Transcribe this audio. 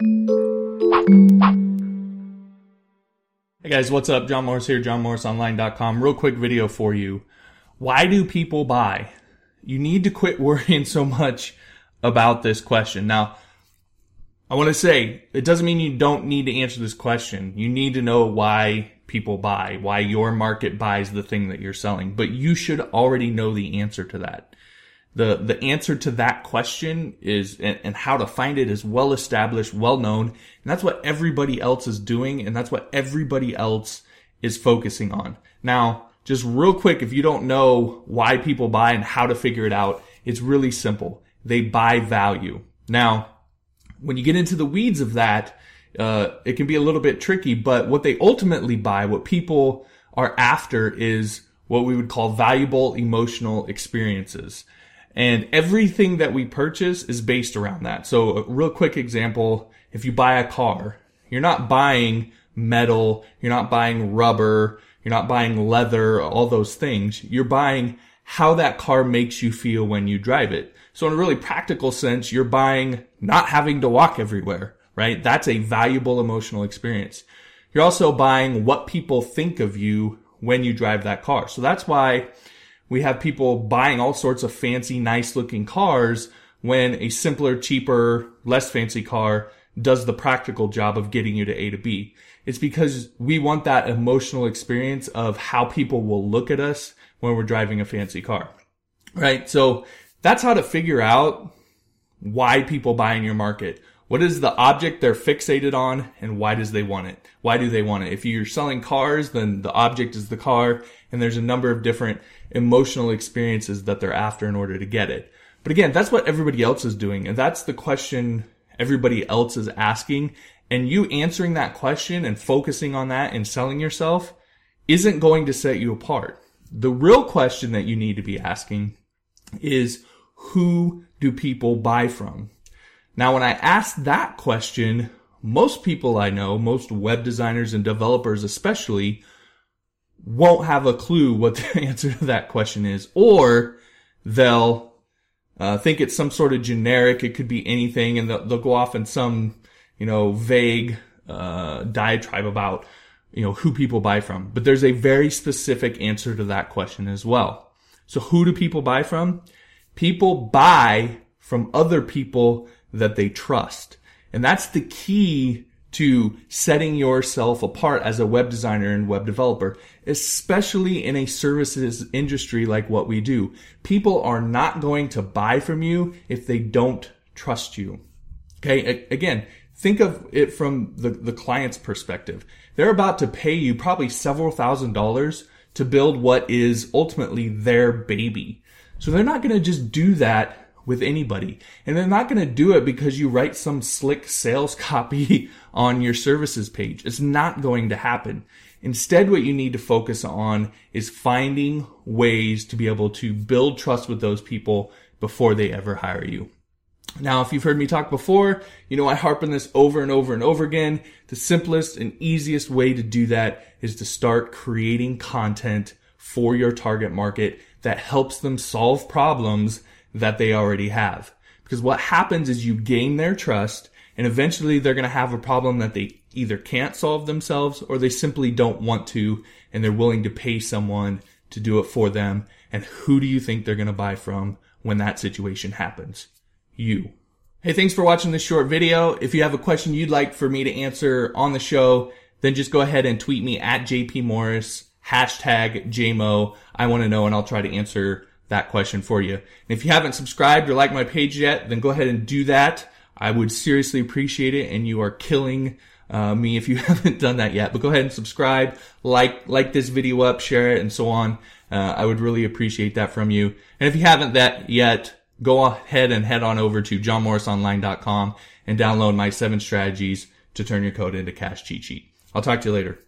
Hey guys, what's up? John Morris here, johnmorrisonline.com. Real quick video for you. Why do people buy? You need to quit worrying so much about this question. Now, I want to say it doesn't mean you don't need to answer this question. You need to know why people buy, why your market buys the thing that you're selling, but you should already know the answer to that. The, the answer to that question is, and, and how to find it is well established, well known. And that's what everybody else is doing. And that's what everybody else is focusing on. Now, just real quick, if you don't know why people buy and how to figure it out, it's really simple. They buy value. Now, when you get into the weeds of that, uh, it can be a little bit tricky, but what they ultimately buy, what people are after is what we would call valuable emotional experiences. And everything that we purchase is based around that. So a real quick example, if you buy a car, you're not buying metal, you're not buying rubber, you're not buying leather, all those things. You're buying how that car makes you feel when you drive it. So in a really practical sense, you're buying not having to walk everywhere, right? That's a valuable emotional experience. You're also buying what people think of you when you drive that car. So that's why we have people buying all sorts of fancy, nice looking cars when a simpler, cheaper, less fancy car does the practical job of getting you to A to B. It's because we want that emotional experience of how people will look at us when we're driving a fancy car. Right? So that's how to figure out why people buy in your market. What is the object they're fixated on and why does they want it? Why do they want it? If you're selling cars, then the object is the car and there's a number of different emotional experiences that they're after in order to get it. But again, that's what everybody else is doing and that's the question everybody else is asking and you answering that question and focusing on that and selling yourself isn't going to set you apart. The real question that you need to be asking is who do people buy from? Now, when I ask that question, most people I know, most web designers and developers especially, won't have a clue what the answer to that question is, or they'll uh, think it's some sort of generic. It could be anything, and they'll, they'll go off in some, you know, vague uh, diatribe about, you know, who people buy from. But there's a very specific answer to that question as well. So, who do people buy from? People buy from other people that they trust. And that's the key to setting yourself apart as a web designer and web developer, especially in a services industry like what we do. People are not going to buy from you if they don't trust you. Okay. Again, think of it from the, the client's perspective. They're about to pay you probably several thousand dollars to build what is ultimately their baby. So they're not going to just do that with anybody. And they're not going to do it because you write some slick sales copy on your services page. It's not going to happen. Instead, what you need to focus on is finding ways to be able to build trust with those people before they ever hire you. Now, if you've heard me talk before, you know I harp on this over and over and over again. The simplest and easiest way to do that is to start creating content for your target market that helps them solve problems that they already have. Because what happens is you gain their trust and eventually they're going to have a problem that they either can't solve themselves or they simply don't want to and they're willing to pay someone to do it for them. And who do you think they're going to buy from when that situation happens? You. Hey, thanks for watching this short video. If you have a question you'd like for me to answer on the show, then just go ahead and tweet me at JP Morris hashtag JMO. I want to know and I'll try to answer that question for you. And if you haven't subscribed or liked my page yet, then go ahead and do that. I would seriously appreciate it and you are killing uh, me if you haven't done that yet. But go ahead and subscribe, like like this video up, share it, and so on. Uh, I would really appreciate that from you. And if you haven't that yet, go ahead and head on over to johnmorrisonline.com and download my seven strategies to turn your code into cash cheat sheet. I'll talk to you later.